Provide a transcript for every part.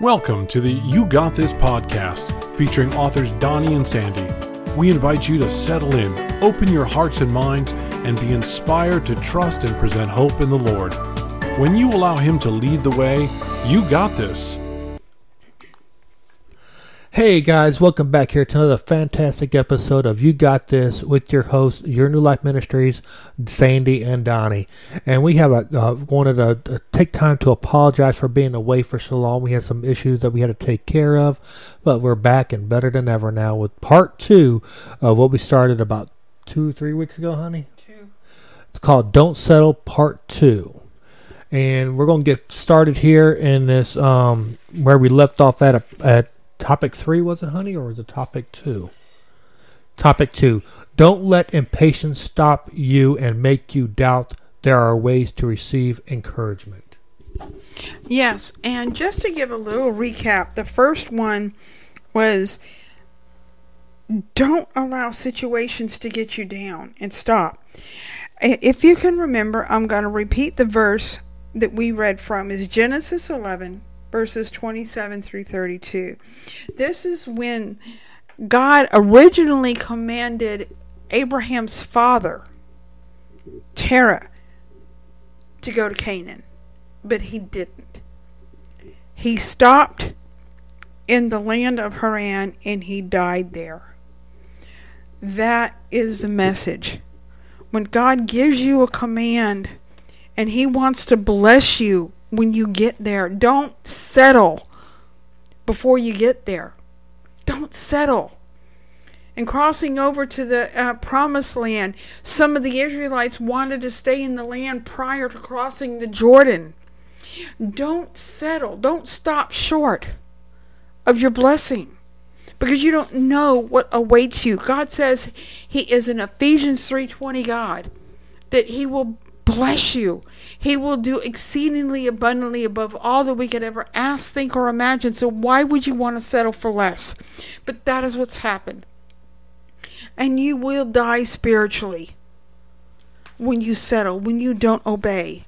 Welcome to the You Got This podcast featuring authors Donnie and Sandy. We invite you to settle in, open your hearts and minds, and be inspired to trust and present hope in the Lord. When you allow Him to lead the way, you got this. Hey guys, welcome back here to another fantastic episode of You Got This with your host, Your New Life Ministries, Sandy and Donnie. And we have a, uh, wanted to uh, take time to apologize for being away for so long. We had some issues that we had to take care of, but we're back and better than ever now with part two of what we started about two, three weeks ago, honey. Two. It's called Don't Settle Part Two and we're going to get started here in this um, where we left off at a, at topic three was it honey or was it topic two? Topic two. Don't let impatience stop you and make you doubt there are ways to receive encouragement. Yes, and just to give a little recap, the first one was don't allow situations to get you down and stop. If you can remember, I'm going to repeat the verse that we read from is Genesis 11 verses 27 through 32. This is when God originally commanded Abraham's father, Terah, to go to Canaan, but he didn't. He stopped in the land of Haran and he died there. That is the message. When God gives you a command and he wants to bless you when you get there, don't settle before you get there. Don't settle. And crossing over to the uh, promised land, some of the Israelites wanted to stay in the land prior to crossing the Jordan. Don't settle. Don't stop short of your blessing because you don't know what awaits you. God says he is an Ephesians 3:20 God that he will bless you. He will do exceedingly abundantly above all that we could ever ask, think or imagine. So why would you want to settle for less? But that is what's happened. And you will die spiritually when you settle, when you don't obey,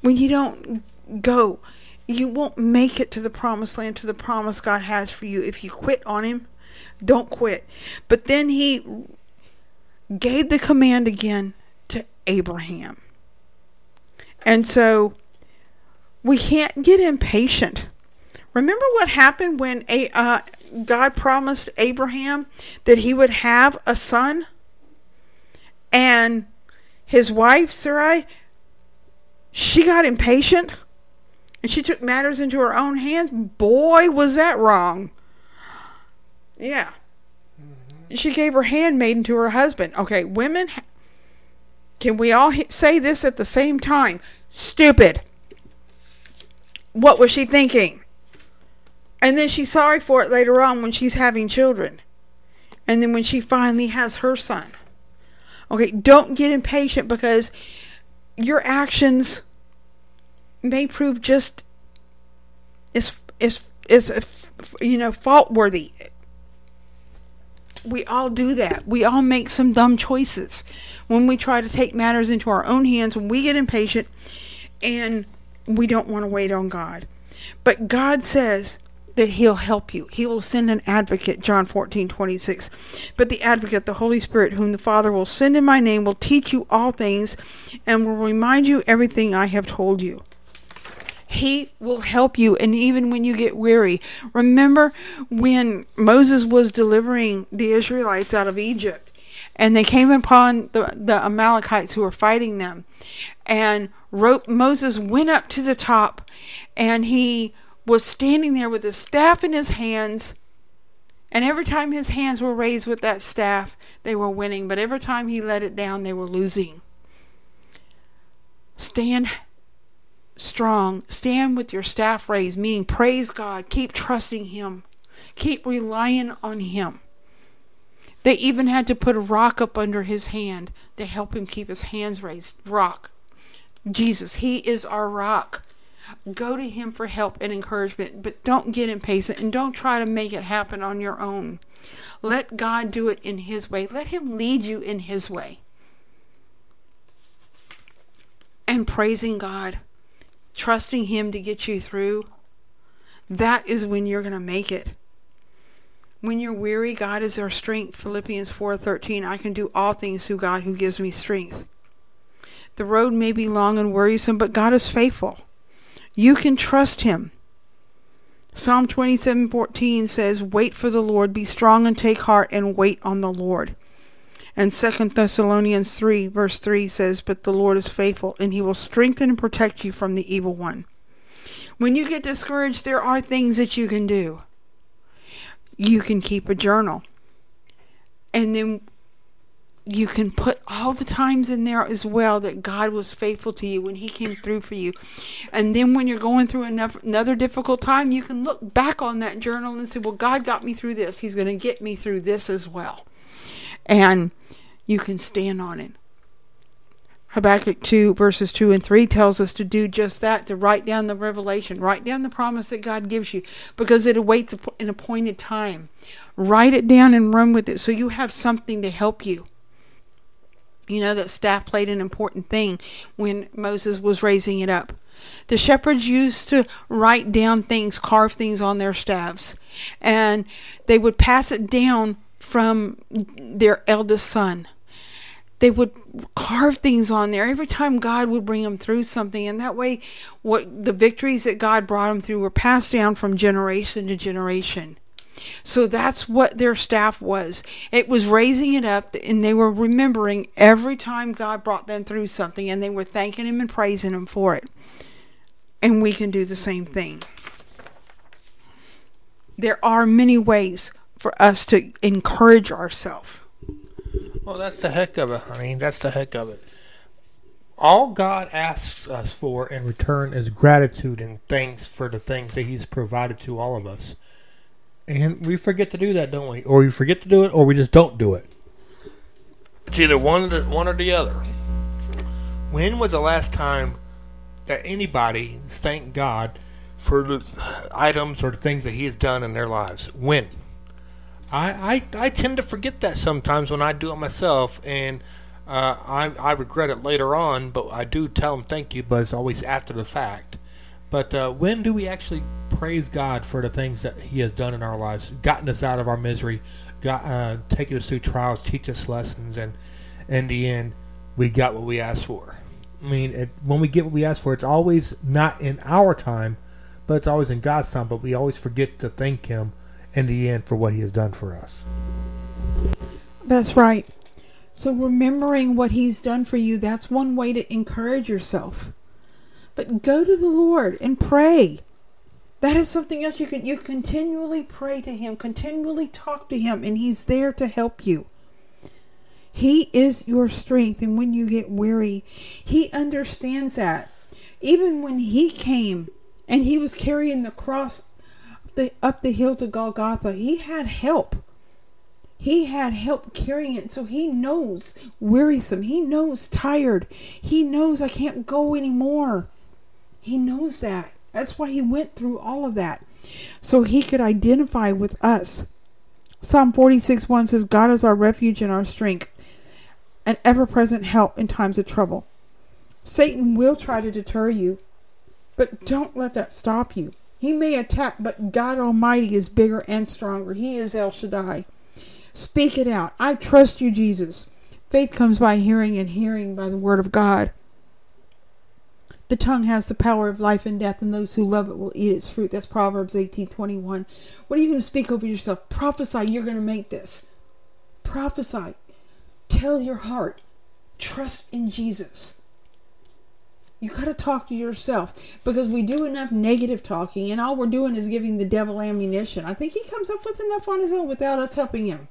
when you don't go. You won't make it to the promised land, to the promise God has for you. If you quit on Him, don't quit. But then He gave the command again to Abraham. And so we can't get impatient. Remember what happened when a, uh, God promised Abraham that he would have a son? And his wife, Sarai, she got impatient and she took matters into her own hands. Boy, was that wrong. Yeah. She gave her handmaiden to her husband. Okay, women, can we all say this at the same time? Stupid. What was she thinking? And then she's sorry for it later on when she's having children. And then when she finally has her son. Okay, don't get impatient because your actions may prove just as as as you know fault worthy. We all do that. We all make some dumb choices when we try to take matters into our own hands. When we get impatient and we don't want to wait on God, but God says that he'll help you. He will send an advocate, John 14, 26. But the advocate, the Holy Spirit, whom the Father will send in my name, will teach you all things and will remind you everything I have told you. He will help you. And even when you get weary, remember when Moses was delivering the Israelites out of Egypt and they came upon the, the Amalekites who were fighting them. And wrote, Moses went up to the top and he was standing there with his staff in his hands. And every time his hands were raised with that staff, they were winning. But every time he let it down, they were losing. Stand strong. Stand with your staff raised, meaning praise God. Keep trusting Him. Keep relying on Him. They even had to put a rock up under his hand to help him keep his hands raised. Rock. Jesus, He is our rock. Go to Him for help and encouragement, but don't get impatient and don't try to make it happen on your own. Let God do it in His way. Let Him lead you in His way. And praising God, trusting Him to get you through that is when you're going to make it. When you're weary, God is our strength. Philippians 4:13, I can do all things through God who gives me strength. The road may be long and wearisome, but God is faithful. You can trust him. Psalm 27:14 says, "Wait for the Lord, be strong and take heart and wait on the Lord." And 2 Thessalonians 3 verse 3 says, "But the Lord is faithful, and he will strengthen and protect you from the evil one." When you get discouraged, there are things that you can do. You can keep a journal. And then you can put all the times in there as well that God was faithful to you when He came through for you. And then when you're going through another difficult time, you can look back on that journal and say, Well, God got me through this. He's going to get me through this as well. And you can stand on it. Habakkuk 2, verses 2 and 3 tells us to do just that, to write down the revelation, write down the promise that God gives you, because it awaits an appointed time. Write it down and run with it so you have something to help you. You know that staff played an important thing when Moses was raising it up. The shepherds used to write down things, carve things on their staffs, and they would pass it down from their eldest son they would carve things on there every time God would bring them through something. And that way, what the victories that God brought them through were passed down from generation to generation. So that's what their staff was. It was raising it up, and they were remembering every time God brought them through something, and they were thanking Him and praising Him for it. And we can do the same thing. There are many ways for us to encourage ourselves. Well, that's the heck of it, honey. That's the heck of it. All God asks us for in return is gratitude and thanks for the things that He's provided to all of us. And we forget to do that, don't we? Or we forget to do it, or we just don't do it. It's either one one or the other. When was the last time that anybody thanked God for the items or the things that He has done in their lives? When? I, I, I tend to forget that sometimes when I do it myself, and uh, I, I regret it later on, but I do tell them thank you, but it's always after the fact. But uh, when do we actually praise God for the things that He has done in our lives, gotten us out of our misery, got uh, taken us through trials, teach us lessons, and in the end, we got what we asked for. I mean, it, when we get what we ask for, it's always not in our time, but it's always in God's time. But we always forget to thank Him in the end for what he has done for us. That's right. So remembering what he's done for you, that's one way to encourage yourself. But go to the Lord and pray. That is something else you can you continually pray to him, continually talk to him and he's there to help you. He is your strength and when you get weary, he understands that. Even when he came and he was carrying the cross the up the hill to Golgotha, he had help. He had help carrying it, so he knows wearisome. He knows tired. He knows I can't go anymore. He knows that. That's why he went through all of that. So he could identify with us. Psalm 46 1 says, God is our refuge and our strength, an ever present help in times of trouble. Satan will try to deter you, but don't let that stop you. He may attack, but God Almighty is bigger and stronger. He is El Shaddai. Speak it out. I trust you, Jesus. Faith comes by hearing, and hearing by the word of God. The tongue has the power of life and death, and those who love it will eat its fruit. That's Proverbs 18 21. What are you going to speak over yourself? Prophesy, you're going to make this. Prophesy. Tell your heart. Trust in Jesus. You got to talk to yourself because we do enough negative talking, and all we're doing is giving the devil ammunition. I think he comes up with enough on his own without us helping him.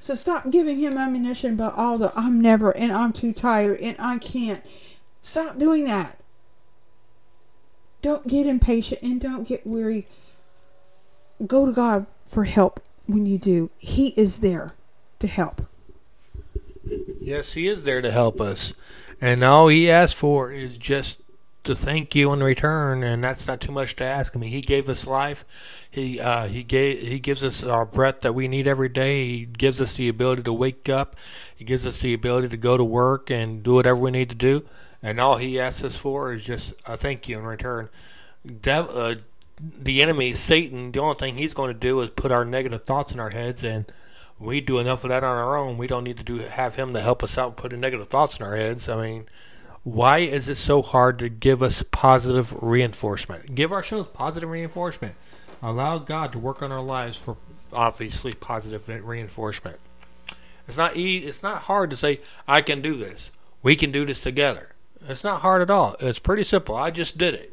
So stop giving him ammunition about all the I'm never and I'm too tired and I can't. Stop doing that. Don't get impatient and don't get weary. Go to God for help when you do. He is there to help. Yes, He is there to help us. And all he asks for is just to thank you in return, and that's not too much to ask. I mean, he gave us life. He uh, he gave he gives us our breath that we need every day. He gives us the ability to wake up. He gives us the ability to go to work and do whatever we need to do. And all he asks us for is just a thank you in return. Dev, uh, the enemy, Satan, the only thing he's going to do is put our negative thoughts in our heads, and we do enough of that on our own. We don't need to do have him to help us out putting negative thoughts in our heads. I mean, why is it so hard to give us positive reinforcement? Give ourselves positive reinforcement. Allow God to work on our lives for obviously positive reinforcement. It's not easy, it's not hard to say I can do this. We can do this together. It's not hard at all. It's pretty simple. I just did it.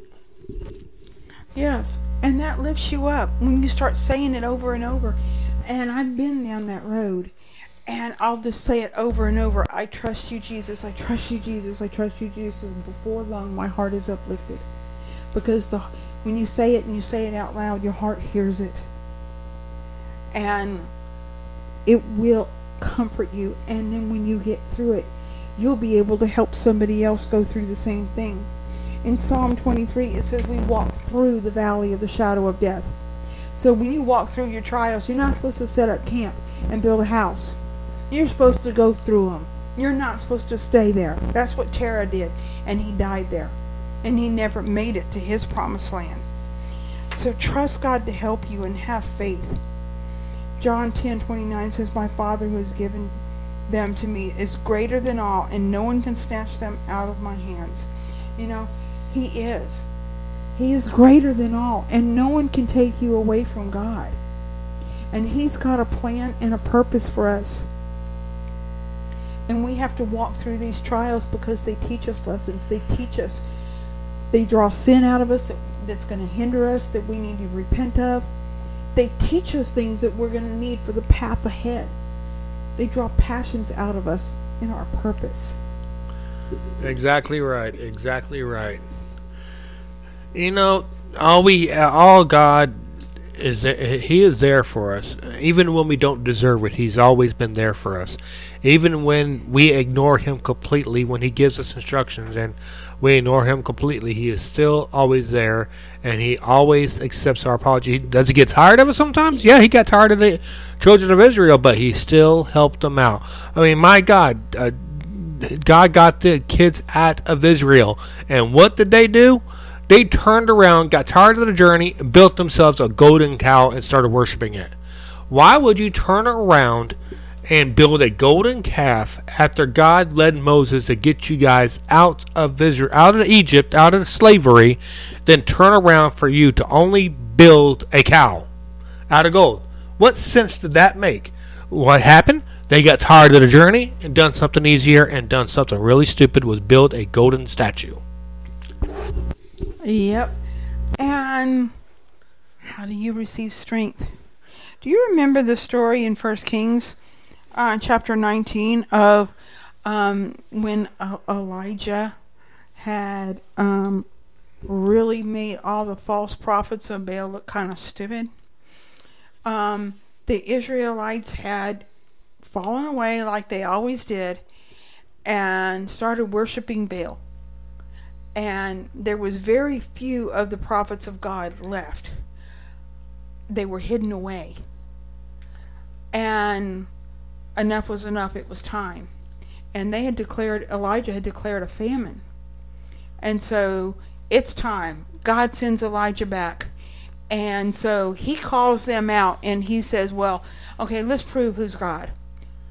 Yes, and that lifts you up when you start saying it over and over. And I've been down that road, and I'll just say it over and over. I trust you, Jesus. I trust you, Jesus. I trust you, Jesus. And before long, my heart is uplifted, because the when you say it and you say it out loud, your heart hears it, and it will comfort you. And then when you get through it, you'll be able to help somebody else go through the same thing. In Psalm 23, it says, We walk through the valley of the shadow of death. So when you walk through your trials, you're not supposed to set up camp and build a house. You're supposed to go through them. You're not supposed to stay there. That's what Terah did, and he died there. And he never made it to his promised land. So trust God to help you and have faith. John 10 29 says, My Father who has given them to me is greater than all, and no one can snatch them out of my hands. You know, He is. He is greater than all, and no one can take you away from God. And He's got a plan and a purpose for us. And we have to walk through these trials because they teach us lessons. They teach us, they draw sin out of us that, that's going to hinder us, that we need to repent of. They teach us things that we're going to need for the path ahead. They draw passions out of us in our purpose. Exactly right. Exactly right. You know, all we, all God is there, He is there for us, even when we don't deserve it. He's always been there for us, even when we ignore Him completely. When He gives us instructions and we ignore Him completely, He is still always there, and He always accepts our apology. Does He get tired of us sometimes? Yeah, He got tired of the children of Israel, but He still helped them out. I mean, my God. Uh, God got the kids out of Israel. And what did they do? They turned around, got tired of the journey, built themselves a golden cow and started worshiping it. Why would you turn around and build a golden calf after God led Moses to get you guys out of Israel, out of Egypt, out of slavery, then turn around for you to only build a cow out of gold? What sense did that make? What happened? They got tired of the journey and done something easier and done something really stupid was build a golden statue. Yep. And how do you receive strength? Do you remember the story in First Kings, uh, chapter 19, of um, when uh, Elijah had um, really made all the false prophets of Baal look kind of stupid? Um, the Israelites had fallen away like they always did and started worshiping Baal. And there was very few of the prophets of God left. They were hidden away. And enough was enough. It was time. And they had declared, Elijah had declared a famine. And so it's time. God sends Elijah back. And so he calls them out and he says, Well, okay, let's prove who's God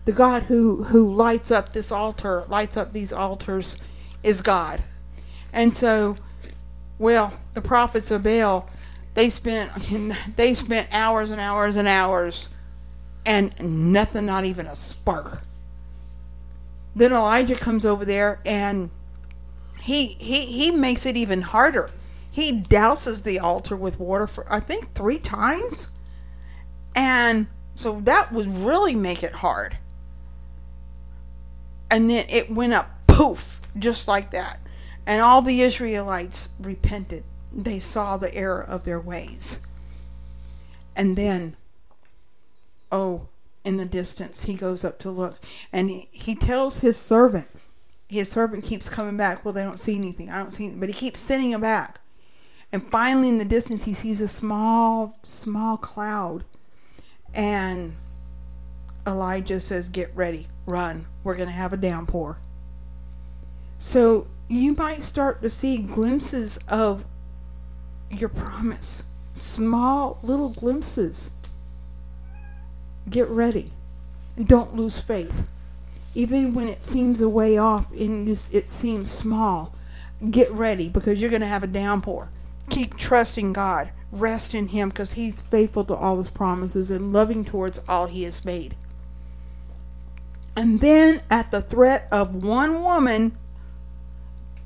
the God who, who lights up this altar, lights up these altars, is God. And so, well, the prophets of Baal, they spent they spent hours and hours and hours, and nothing, not even a spark. Then Elijah comes over there and he he he makes it even harder. He douses the altar with water for I think three times, and so that would really make it hard and then it went up poof just like that and all the israelites repented. They saw the error of their ways. And then oh in the distance he goes up to look. And he, tells his servant. His servant keeps coming back. Well they don't see anything. I don't see anything. But he keeps sending him back. And finally in the distance he sees a small small cloud. And elijah says get ready. Run. We're going to have a downpour. So you might start to see glimpses of your promise. small little glimpses. Get ready. Don't lose faith. Even when it seems a way off and it seems small, get ready because you're going to have a downpour. Keep trusting God. Rest in Him because He's faithful to all His promises and loving towards all He has made. And then, at the threat of one woman,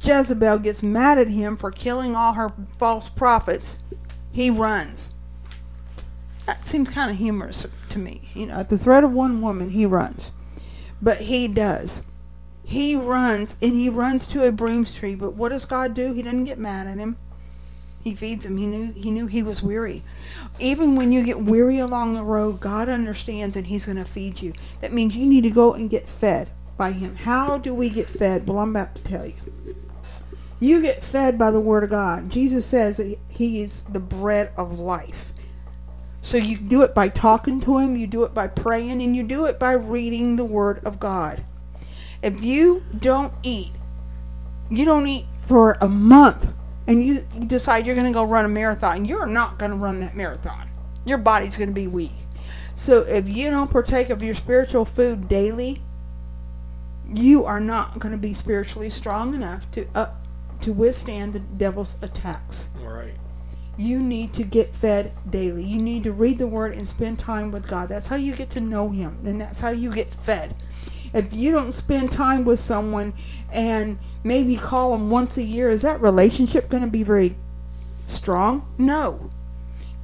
Jezebel gets mad at him for killing all her false prophets. He runs. That seems kind of humorous to me. You know, at the threat of one woman, he runs. But he does. He runs and he runs to a broom tree. But what does God do? He doesn't get mad at him. He feeds him. He knew he knew he was weary. Even when you get weary along the road, God understands and he's going to feed you. That means you need to go and get fed by him. How do we get fed? Well, I'm about to tell you. You get fed by the word of God. Jesus says that he is the bread of life. So you do it by talking to him, you do it by praying, and you do it by reading the word of God. If you don't eat, you don't eat for a month and you, decide you're going to go run a marathon, you're not going to run that marathon. Your body's going to be weak. So if you don't partake of your spiritual food daily, you are not going to be spiritually strong enough to uh, to withstand the devil's attacks. Right. You need to get fed daily. You need to read the word and spend time with God. That's how you get to know him, and that's how you get fed. If you don't spend time with someone and maybe call them once a year, is that relationship going to be very strong? No.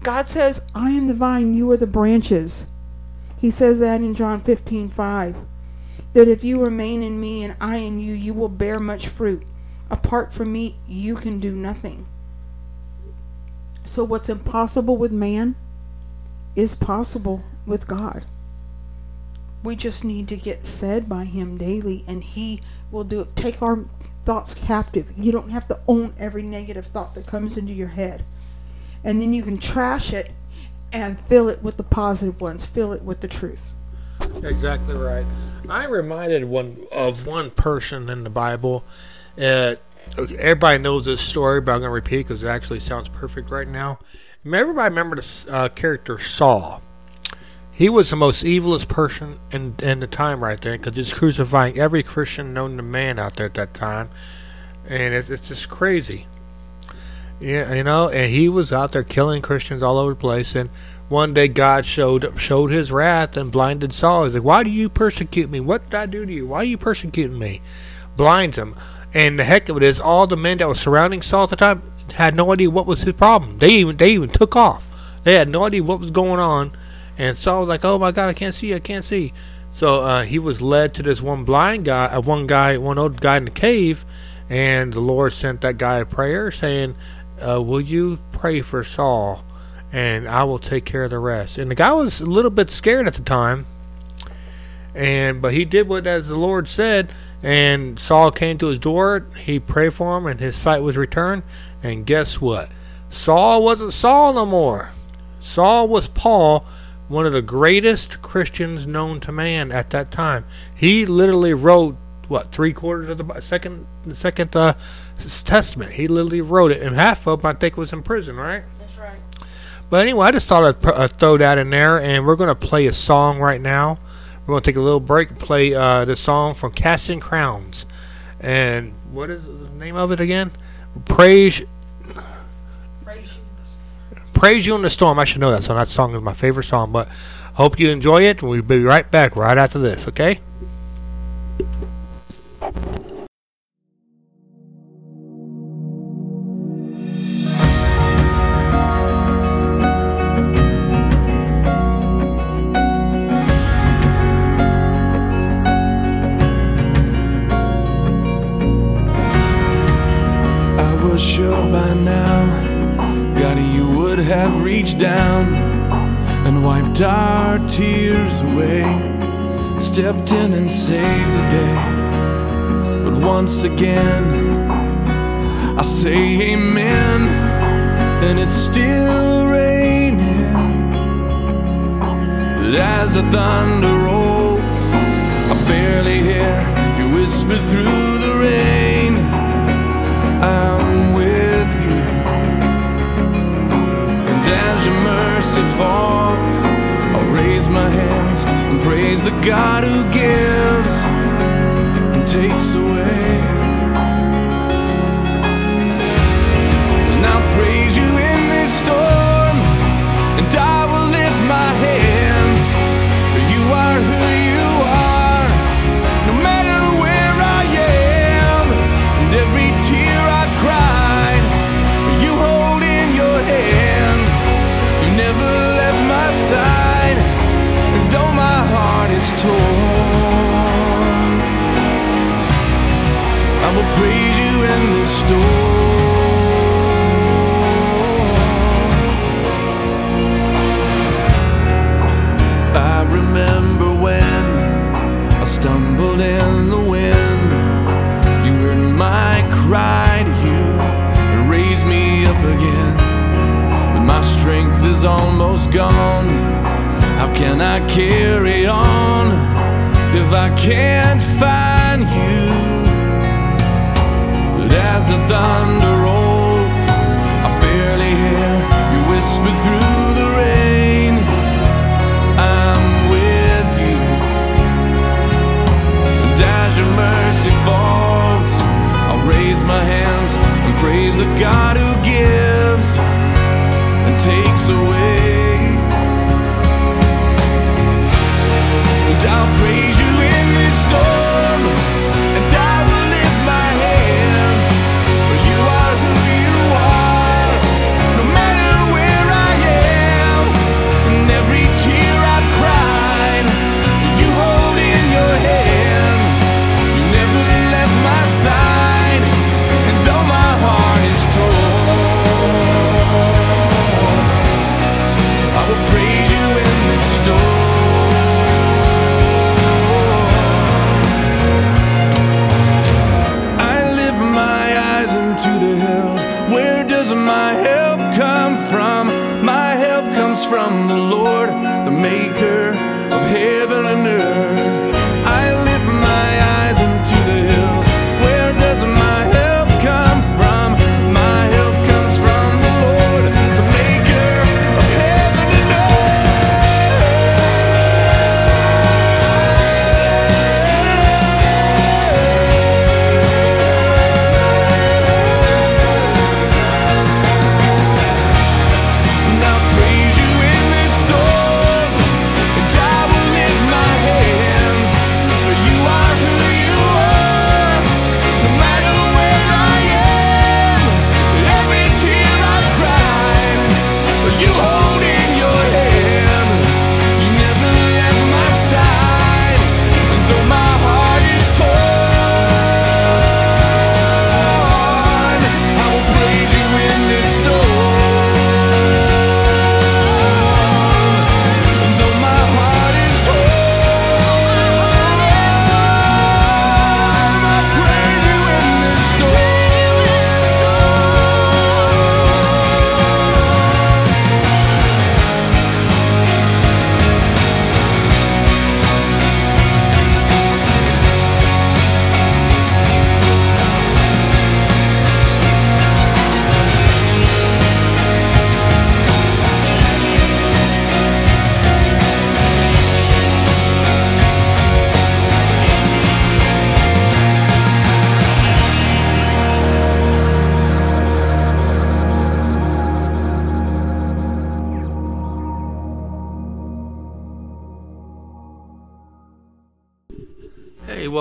God says, I am the vine, you are the branches. He says that in John 15 5. That if you remain in me and I in you, you will bear much fruit. Apart from me, you can do nothing. So, what's impossible with man is possible with God. We just need to get fed by Him daily, and He will do it. Take our thoughts captive. You don't have to own every negative thought that comes into your head. And then you can trash it and fill it with the positive ones, fill it with the truth. Exactly right. I reminded one of one person in the Bible. Uh, everybody knows this story, but I'm going to repeat because it actually sounds perfect right now. Everybody remember the uh, character Saul. He was the most evilest person in, in the time right there because he's crucifying every Christian known to man out there at that time. And it, it's just crazy. Yeah, you know, and he was out there killing Christians all over the place. And one day God showed showed his wrath and blinded Saul. He's like, Why do you persecute me? What did I do to you? Why are you persecuting me? Blinds him. And the heck of it is, all the men that were surrounding Saul at the time had no idea what was his problem. They even they even took off. They had no idea what was going on and Saul was like, "Oh my God, I can't see, I can't see." So uh, he was led to this one blind guy, uh, one guy, one old guy in the cave, and the Lord sent that guy a prayer saying, uh, "Will you pray for Saul, and I will take care of the rest." And the guy was a little bit scared at the time, and but he did what as the Lord said. And Saul came to his door. He prayed for him, and his sight was returned. And guess what? Saul wasn't Saul no more. Saul was Paul one of the greatest Christians known to man at that time. He literally wrote what three quarters of the second the second uh, testament. He literally wrote it, and half of them I think was in prison, right? That's right. But anyway, I just thought I'd, uh, throw that in there, and we're going to play a song right now. We're going to take a little break and play uh, the song from Casting Crowns. And what is the name of it again? Praise Praise You in the Storm. I should know that song. That song is my favorite song, but hope you enjoy it. We'll be right back right after this, okay? Wiped our tears away. Stepped in and saved the day. But once again, I say amen, and it's still raining. But as the thunder rolls, I barely hear you whisper through the rain. I'm with you. And as your mercy falls, God who gives and takes away. Strength is almost gone. How can I carry on if I can't find you? But as the thunder rolls, I barely hear you whisper through the rain. I'm with you. And as your mercy falls, I'll raise my hands and praise the God who takes away. And I'll praise you in this storm,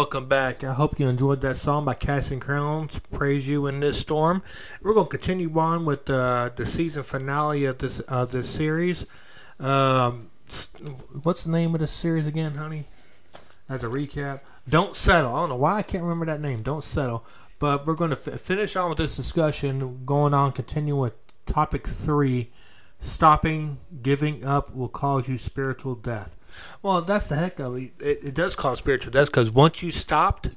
welcome back. I hope you enjoyed that song by Casting Crowns. Praise you in this storm. We're going to continue on with uh, the season finale of this of this series. Um, what's the name of this series again, honey? As a recap, don't settle. I don't know why I can't remember that name. Don't settle. But we're going to f- finish on with this discussion. Going on, continue with topic three. Stopping giving up will cause you spiritual death. Well, that's the heck of it. It, it does cause spiritual death because once you stopped,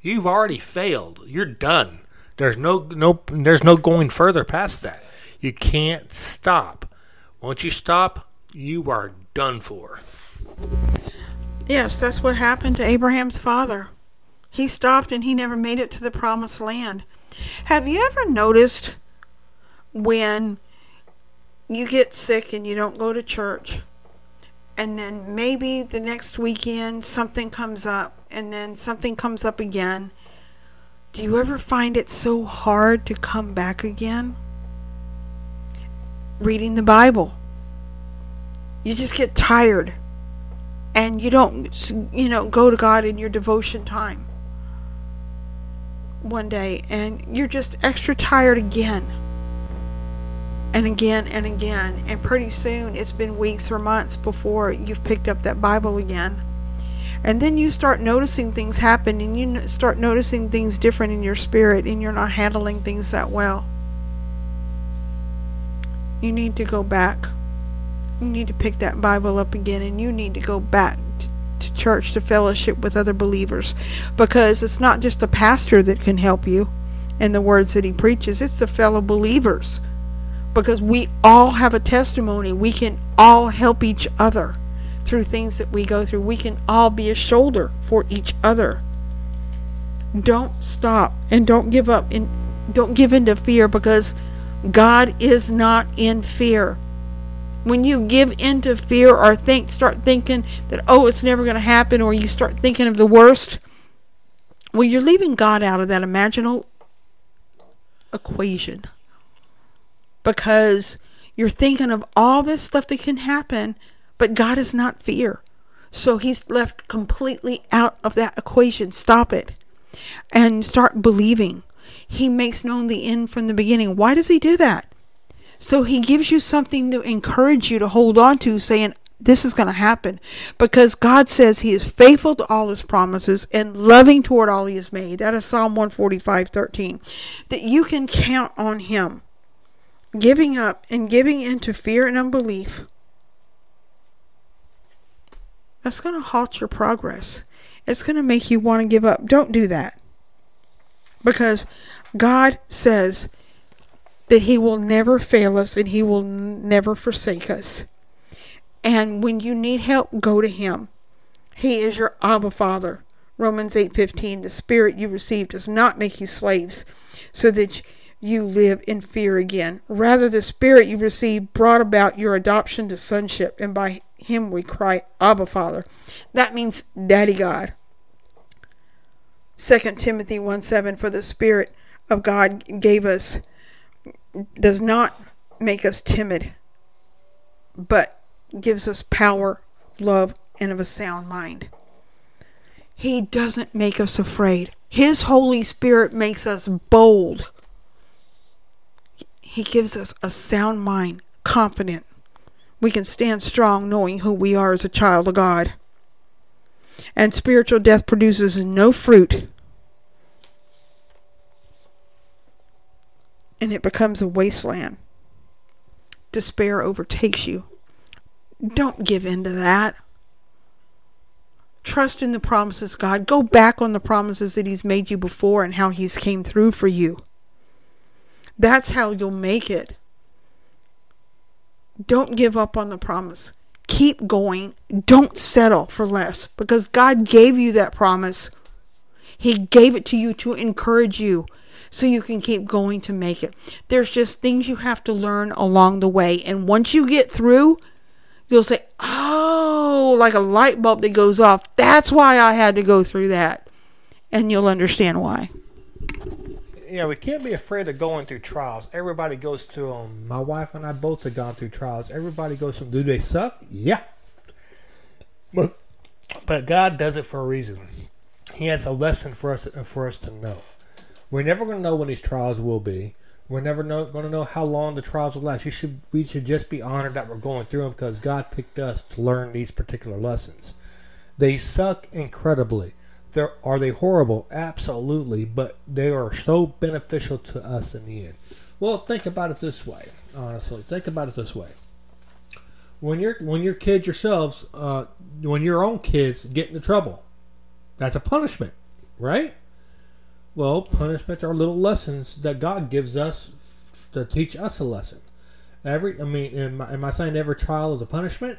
you've already failed. You're done. There's no no there's no going further past that. You can't stop. Once you stop, you are done for. Yes, that's what happened to Abraham's father. He stopped and he never made it to the promised land. Have you ever noticed when you get sick and you don't go to church. And then maybe the next weekend something comes up, and then something comes up again. Do you ever find it so hard to come back again? Reading the Bible. You just get tired and you don't, you know, go to God in your devotion time one day and you're just extra tired again and again and again. And pretty soon it's been weeks or months before you've picked up that Bible again. And then you start noticing things happen and you start noticing things different in your spirit and you're not handling things that well. You need to go back. You need to pick that Bible up again and you need to go back to church to fellowship with other believers because it's not just the pastor that can help you and the words that he preaches, it's the fellow believers because we all have a testimony. We can all help each other through things that we go through. We can all be a shoulder for each other. Don't stop and don't give up and don't give in to fear because God is not in fear. When you give in to fear or think start thinking that oh it's never going to happen or you start thinking of the worst, well you're leaving God out of that imaginal equation because you're thinking of all this stuff that can happen, but God is not fear. So he's left completely out of that equation. Stop it and start believing. He makes known the end from the beginning. Why does he do that? So he gives you something to encourage you to hold on to, saying, this is going to happen because God says He is faithful to all His promises and loving toward all He has made. That is Psalm 145 13. That you can count on Him giving up and giving into fear and unbelief, that's going to halt your progress. It's going to make you want to give up. Don't do that. Because God says that He will never fail us and He will never forsake us. And when you need help, go to Him. He is your Abba Father. Romans 8:15 The spirit you received does not make you slaves so that you live in fear again. Rather, the Spirit you received brought about your adoption to sonship, and by Him we cry, Abba, Father. That means Daddy God. 2 Timothy 1 7 For the Spirit of God gave us, does not make us timid, but gives us power, love, and of a sound mind. He doesn't make us afraid. His Holy Spirit makes us bold he gives us a sound mind, confident. We can stand strong knowing who we are as a child of God. And spiritual death produces no fruit. And it becomes a wasteland. Despair overtakes you. Don't give in to that. Trust in the promises God. Go back on the promises that He's made you before and how He's came through for you. That's how you'll make it. Don't give up on the promise. Keep going. Don't settle for less because God gave you that promise. He gave it to you to encourage you so you can keep going to make it. There's just things you have to learn along the way. And once you get through, you'll say, Oh, like a light bulb that goes off. That's why I had to go through that. And you'll understand why yeah, we can't be afraid of going through trials. Everybody goes through them. My wife and I both have gone through trials. Everybody goes through. them. Do they suck? Yeah. But but God does it for a reason. He has a lesson for us for us to know. We're never going to know when these trials will be. We're never going to know how long the trials will last. You should we should just be honored that we're going through them because God picked us to learn these particular lessons. They suck incredibly. They're, are they horrible? Absolutely, but they are so beneficial to us in the end. Well, think about it this way. Honestly, think about it this way. When you're when your kids yourselves, uh, when your own kids get into trouble, that's a punishment, right? Well, punishments are little lessons that God gives us to teach us a lesson. Every, I mean, am am I saying every trial is a punishment?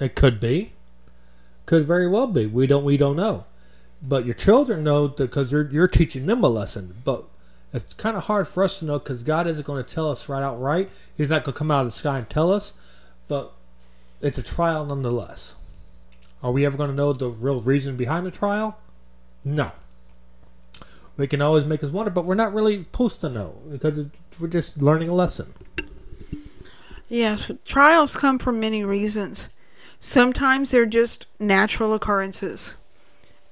It could be, could very well be. We don't we don't know but your children know because you're you're teaching them a lesson. But It's kind of hard for us to know because God isn't going to tell us right outright. He's not going to come out of the sky and tell us, but it's a trial nonetheless. Are we ever going to know the real reason behind the trial? No. We can always make us wonder, but we're not really supposed to know because it, we're just learning a lesson. Yes, trials come for many reasons. Sometimes they're just natural occurrences.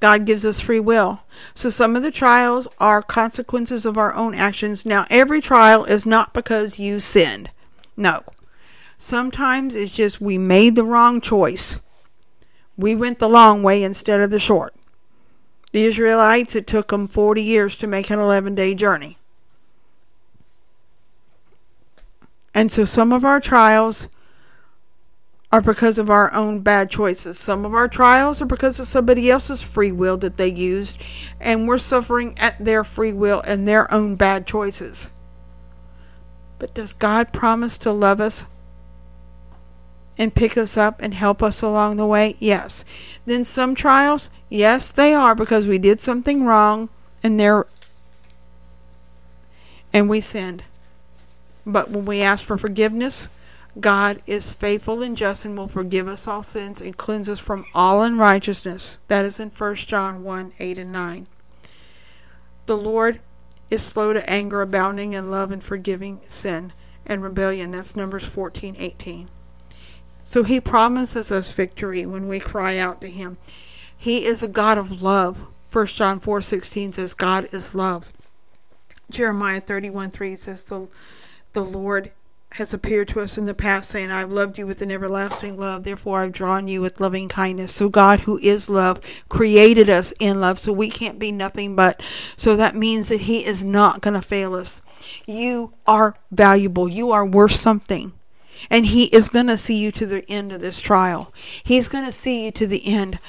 God gives us free will. So some of the trials are consequences of our own actions. Now, every trial is not because you sinned. No. Sometimes it's just we made the wrong choice. We went the long way instead of the short. The Israelites, it took them 40 years to make an 11 day journey. And so some of our trials are because of our own bad choices. Some of our trials are because of somebody else's free will that they used, and we're suffering at their free will and their own bad choices. But does God promise to love us and pick us up and help us along the way? Yes. Then some trials, yes, they are because we did something wrong and they're and we sinned. But when we ask for forgiveness, God is faithful and just and will forgive us all sins and cleanse us from all unrighteousness. That is in 1 John 1 8 and 9. The Lord is slow to anger, abounding in love and forgiving sin and rebellion. That's Numbers 14 18. So he promises us victory when we cry out to him. He is a God of love. 1 John 4 16 says, God is love. Jeremiah 31 3 says, The, the Lord has appeared to us in the past, saying, I've loved you with an everlasting love, therefore I've drawn you with loving kindness. So God, who is love, created us in love, so we can't be nothing but. So that means that He is not going to fail us. You are valuable, you are worth something. And He is going to see you to the end of this trial. He's going to see you to the end.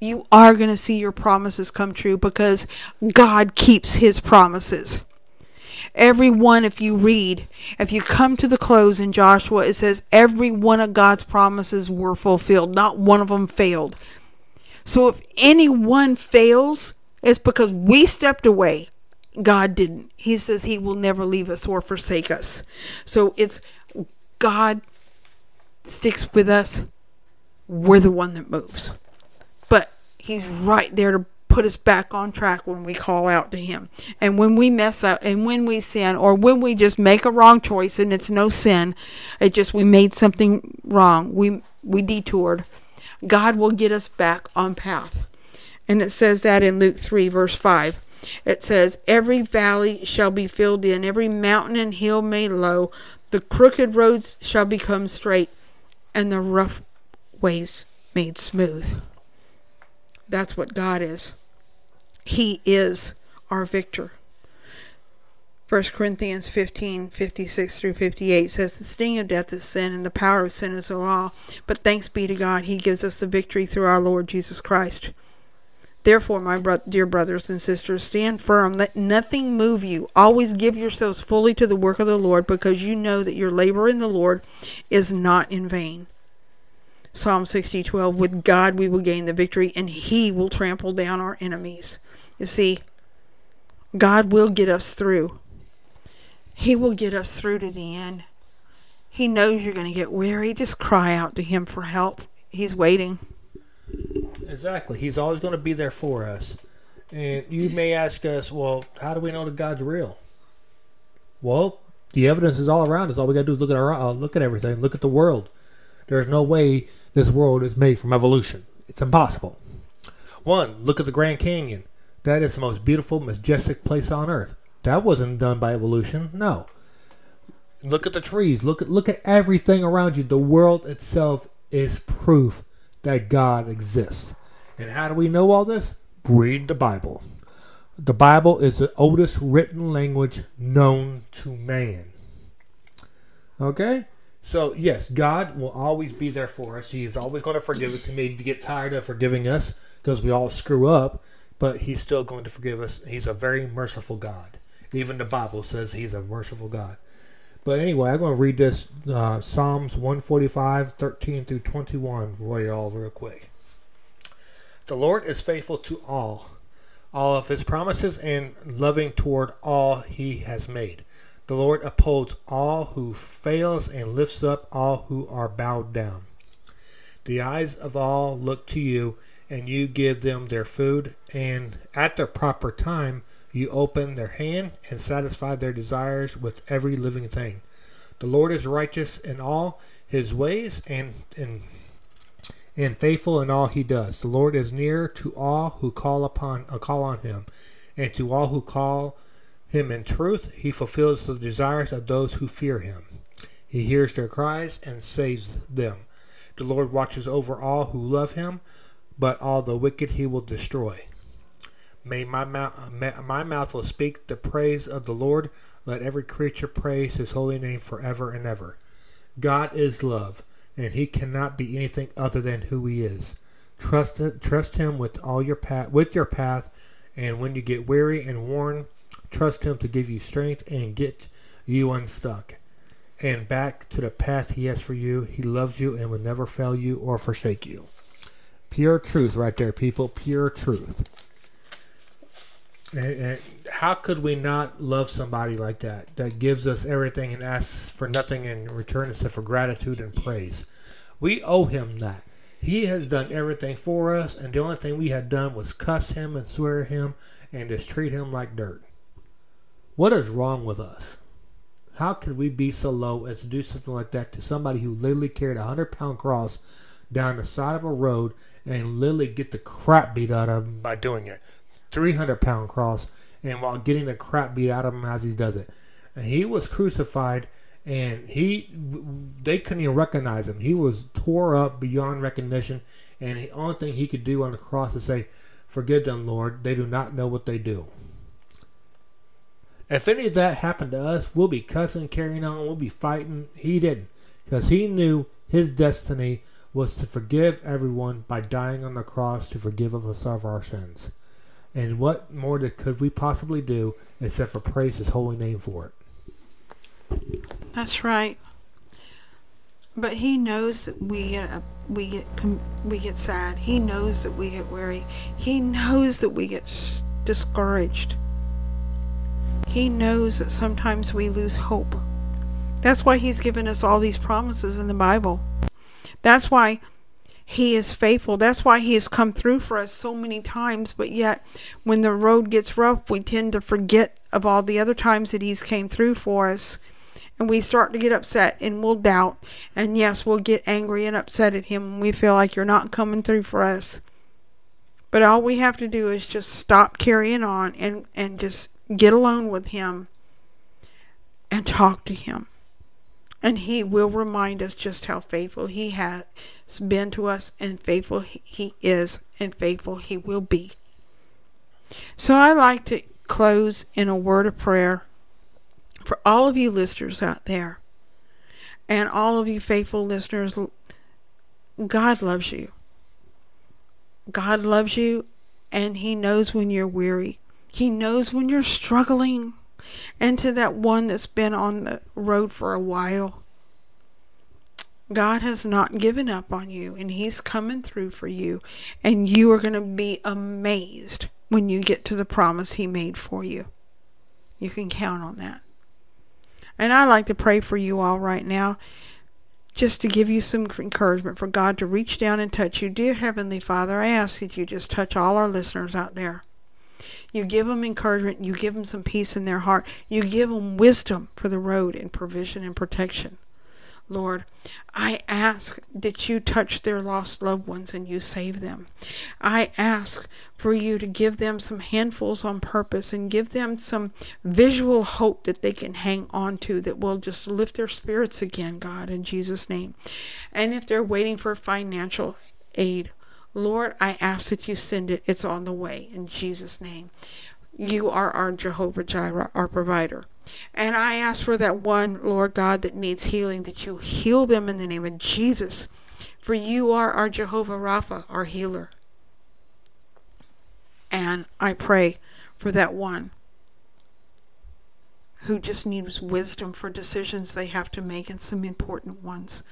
You are going to see your promises come true because God keeps His promises. Every one, if you read, if you come to the close in Joshua, it says every one of God's promises were fulfilled. Not one of them failed. So if anyone fails, it's because we stepped away. God didn't. He says he will never leave us or forsake us. So it's God sticks with us. We're the one that moves. But he's right there to put us back on track when we call out to him. And when we mess up and when we sin or when we just make a wrong choice and it's no sin, it just we made something wrong. We we detoured. God will get us back on path. And it says that in Luke 3 verse 5. It says, Every valley shall be filled in, every mountain and hill made low, the crooked roads shall become straight, and the rough ways made smooth. That's what God is. He is our victor. 1 Corinthians 15, 56 through 58 says, The sting of death is sin, and the power of sin is the law. But thanks be to God, He gives us the victory through our Lord Jesus Christ. Therefore, my bro- dear brothers and sisters, stand firm. Let nothing move you. Always give yourselves fully to the work of the Lord, because you know that your labor in the Lord is not in vain. Psalm 60, 12, With God we will gain the victory, and He will trample down our enemies. You see, God will get us through. He will get us through to the end. He knows you're going to get weary. Just cry out to Him for help. He's waiting. Exactly. He's always going to be there for us. And you may ask us, well, how do we know that God's real? Well, the evidence is all around us. All we got to do is look at our uh, look at everything. Look at the world. There's no way this world is made from evolution. It's impossible. One, look at the Grand Canyon. That is the most beautiful, majestic place on earth. That wasn't done by evolution. No. Look at the trees. Look at look at everything around you. The world itself is proof that God exists. And how do we know all this? Read the Bible. The Bible is the oldest written language known to man. Okay? So, yes, God will always be there for us. He is always going to forgive us. He may get tired of forgiving us because we all screw up, but He's still going to forgive us. He's a very merciful God. Even the Bible says He's a merciful God. But anyway, I'm going to read this uh, Psalms 145, 13 through 21 for you all real quick. The Lord is faithful to all, all of his promises and loving toward all he has made. The Lord upholds all who fails and lifts up all who are bowed down. The eyes of all look to you, and you give them their food, and at the proper time you open their hand and satisfy their desires with every living thing. The Lord is righteous in all his ways and, and and faithful in all he does. The Lord is near to all who call upon uh, call on him, and to all who call him in truth. He fulfills the desires of those who fear him. He hears their cries and saves them. The Lord watches over all who love him, but all the wicked he will destroy. May my mouth, my mouth will speak the praise of the Lord. Let every creature praise his holy name forever and ever. God is love and he cannot be anything other than who he is. Trust trust him with all your path with your path, and when you get weary and worn, trust him to give you strength and get you unstuck and back to the path he has for you. He loves you and will never fail you or forsake you. Pure truth, right there, people. Pure truth. And, and how could we not love somebody like that that gives us everything and asks for nothing in return except for gratitude and praise? We owe him that. He has done everything for us, and the only thing we had done was cuss him and swear him and just treat him like dirt. What is wrong with us? How could we be so low as to do something like that to somebody who literally carried a hundred pound cross down the side of a road and literally get the crap beat out of him by doing it? 300 pound cross, and while getting the crap beat out of him as he does it. And he was crucified, and he they couldn't even recognize him. He was tore up beyond recognition, and the only thing he could do on the cross is say, "Forgive them, Lord. They do not know what they do." If any of that happened to us, we'll be cussing, carrying on, we'll be fighting. He didn't, because he knew his destiny was to forgive everyone by dying on the cross to forgive us of our sins. And what more could we possibly do except for praise His holy name for it? That's right. But He knows that we get we get we get sad. He knows that we get weary. He knows that we get discouraged. He knows that sometimes we lose hope. That's why He's given us all these promises in the Bible. That's why he is faithful. That's why He has come through for us so many times. But yet, when the road gets rough, we tend to forget of all the other times that He's came through for us. And we start to get upset and we'll doubt. And yes, we'll get angry and upset at Him when we feel like you're not coming through for us. But all we have to do is just stop carrying on and, and just get alone with Him and talk to Him and he will remind us just how faithful he has been to us and faithful he is and faithful he will be. So I like to close in a word of prayer for all of you listeners out there and all of you faithful listeners. God loves you. God loves you and he knows when you're weary. He knows when you're struggling and to that one that's been on the road for a while. God has not given up on you and He's coming through for you, and you are going to be amazed when you get to the promise He made for you. You can count on that. And I like to pray for you all right now, just to give you some encouragement for God to reach down and touch you. Dear Heavenly Father, I ask that you just touch all our listeners out there. You give them encouragement. You give them some peace in their heart. You give them wisdom for the road and provision and protection. Lord, I ask that you touch their lost loved ones and you save them. I ask for you to give them some handfuls on purpose and give them some visual hope that they can hang on to that will just lift their spirits again, God, in Jesus' name. And if they're waiting for financial aid, Lord, I ask that you send it. It's on the way in Jesus' name. You are our Jehovah Jireh, our provider. And I ask for that one, Lord God, that needs healing, that you heal them in the name of Jesus. For you are our Jehovah Rapha, our healer. And I pray for that one who just needs wisdom for decisions they have to make and some important ones.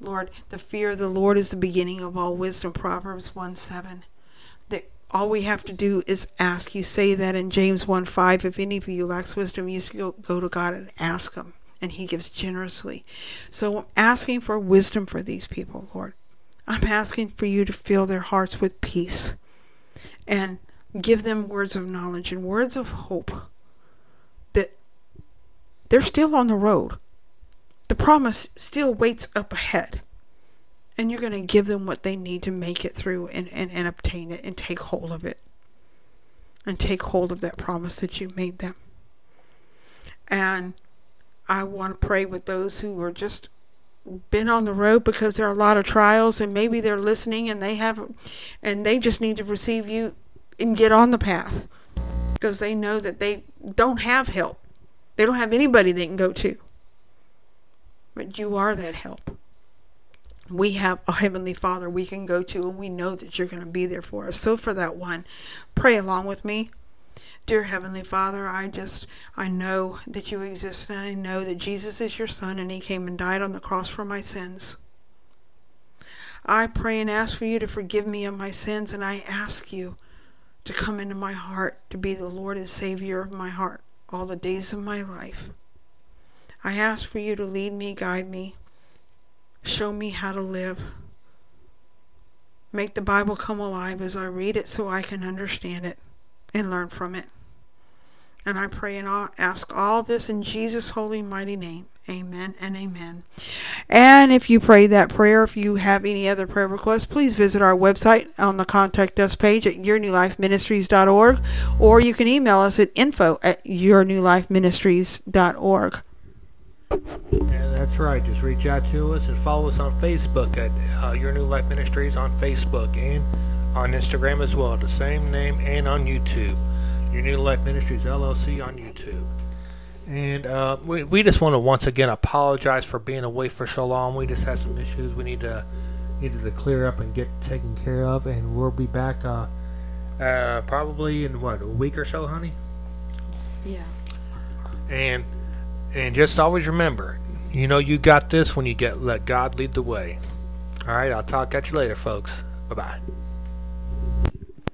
Lord, the fear of the Lord is the beginning of all wisdom, Proverbs 1 7. That all we have to do is ask. You say that in James 1 5. If any of you lacks wisdom, you go, go to God and ask Him, and He gives generously. So I'm asking for wisdom for these people, Lord. I'm asking for you to fill their hearts with peace and give them words of knowledge and words of hope that they're still on the road. The promise still waits up ahead and you're going to give them what they need to make it through and, and, and obtain it and take hold of it and take hold of that promise that you made them. And I want to pray with those who are just been on the road because there are a lot of trials and maybe they're listening and they have and they just need to receive you and get on the path because they know that they don't have help. They don't have anybody they can go to. But you are that help we have a Heavenly Father we can go to, and we know that you're going to be there for us. So, for that one, pray along with me. Dear Heavenly Father, I just, I know that you exist, and I know that Jesus is your Son, and He came and died on the cross for my sins. I pray and ask for you to forgive me of my sins, and I ask you to come into my heart to be the Lord and Savior of my heart all the days of my life. I ask for you to lead me, guide me, Show me how to live. Make the Bible come alive as I read it so I can understand it and learn from it. And I pray and ask all this in Jesus' holy, mighty name. Amen and amen. And if you pray that prayer, if you have any other prayer requests, please visit our website on the contact us page at yournewlifeministries.org or you can email us at info at yournewlifeministries.org. Yeah, that's right. Just reach out to us and follow us on Facebook at uh, Your New Life Ministries on Facebook and on Instagram as well. The same name and on YouTube. Your New Life Ministries LLC on YouTube. And uh, we, we just want to once again apologize for being away for so long. We just had some issues we need to needed to clear up and get taken care of, and we'll be back uh, uh, probably in what a week or so, honey. Yeah. And and just always remember, you know you got this when you get let God lead the way. All right, I'll talk at you later, folks. Bye bye.